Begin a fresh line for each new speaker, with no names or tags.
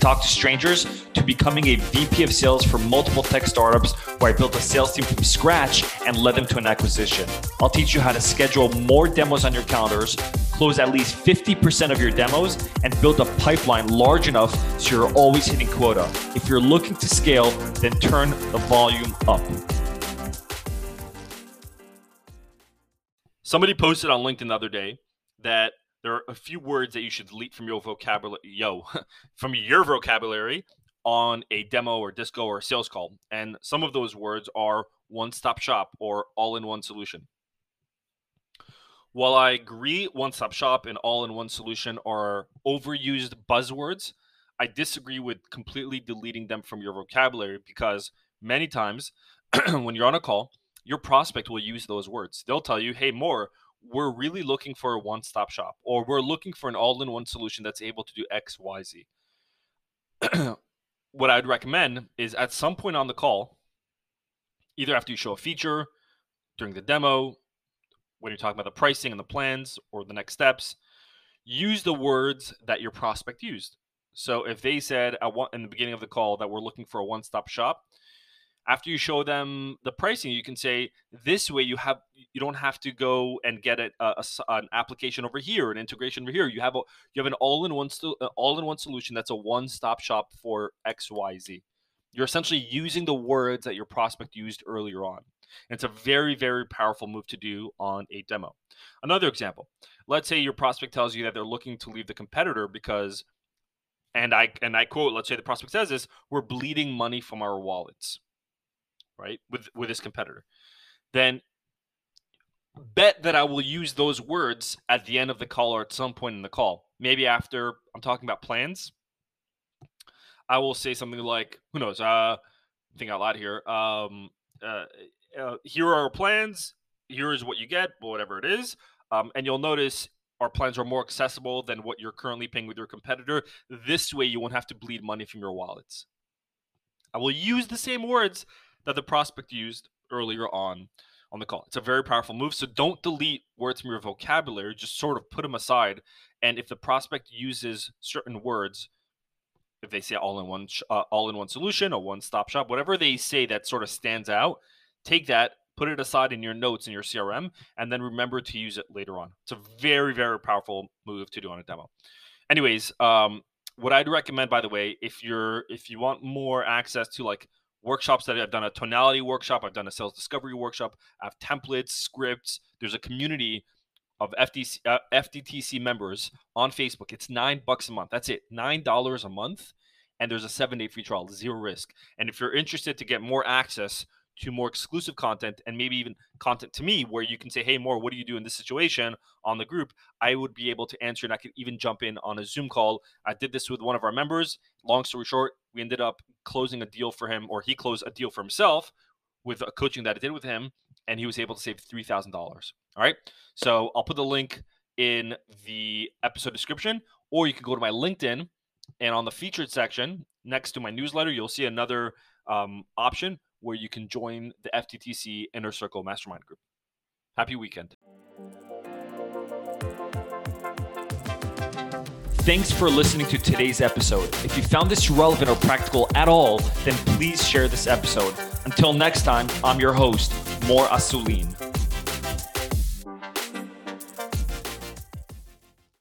talk to strangers to becoming a VP of sales for multiple tech startups where I built a sales team from scratch and led them to an acquisition. I'll teach you how to schedule more demos on your calendars, close at least 50% of your demos, and build a pipeline large enough so you're always hitting quota. If you're looking to scale, then turn the volume up. Somebody posted on LinkedIn the other day that there are a few words that you should delete from your vocabulary, yo, from your vocabulary on a demo or disco or sales call. And some of those words are one stop shop or all in one solution. While I agree one stop shop and all in one solution are overused buzzwords, I disagree with completely deleting them from your vocabulary because many times when you're on a call, your prospect will use those words. They'll tell you, hey, Mor, we're really looking for a one stop shop, or we're looking for an all in one solution that's able to do X, Y, Z. what I'd recommend is at some point on the call, either after you show a feature, during the demo, when you're talking about the pricing and the plans or the next steps, use the words that your prospect used. So if they said at one, in the beginning of the call that we're looking for a one-stop shop, after you show them the pricing you can say this way you have you don't have to go and get uh, a, a, an application over here an integration over here. You have a you have an all-in-one uh, all-in-one solution that's a one-stop shop for xyz you're essentially using the words that your prospect used earlier on. And it's a very very powerful move to do on a demo. Another example let's say your prospect tells you that they're looking to leave the competitor because and i and i quote let's say the prospect says this we're bleeding money from our wallets right with with this competitor. Then bet that i will use those words at the end of the call or at some point in the call. Maybe after i'm talking about plans i will say something like who knows? Uh think out loud here. Um uh, uh, here are our plans. Here is what you get whatever it is. Um, and you'll notice our plans are more accessible than what you're currently paying with your competitor. This way you won't have to bleed money from your wallets. I will use the same words that the prospect used earlier on on the call. It's a very powerful move. So don't delete words from your vocabulary. Just sort of put them aside. And if the prospect uses certain words, if they say all in one uh, all in one solution or one stop shop, whatever they say that sort of stands out, take that, put it aside in your notes in your CRM, and then remember to use it later on. It's a very very powerful move to do on a demo. Anyways, um, what I'd recommend, by the way, if you're if you want more access to like workshops that I've done a tonality workshop, I've done a sales discovery workshop, I have templates, scripts. There's a community of FDC, uh, FDTC members on Facebook. It's nine bucks a month. That's it, nine dollars a month, and there's a seven day free trial, zero risk. And if you're interested to get more access to more exclusive content and maybe even content to me where you can say, hey, Mor, what do you do in this situation on the group? I would be able to answer and I could even jump in on a Zoom call. I did this with one of our members. Long story short, we ended up closing a deal for him, or he closed a deal for himself with a coaching that I did with him, and he was able to save $3,000. All right. So I'll put the link in the episode description, or you can go to my LinkedIn and on the featured section next to my newsletter, you'll see another um, option where you can join the FTTC Inner Circle Mastermind Group. Happy weekend. Thanks for listening to today's episode. If you found this relevant or practical at all, then please share this episode. Until next time, I'm your host, Mor Asulin.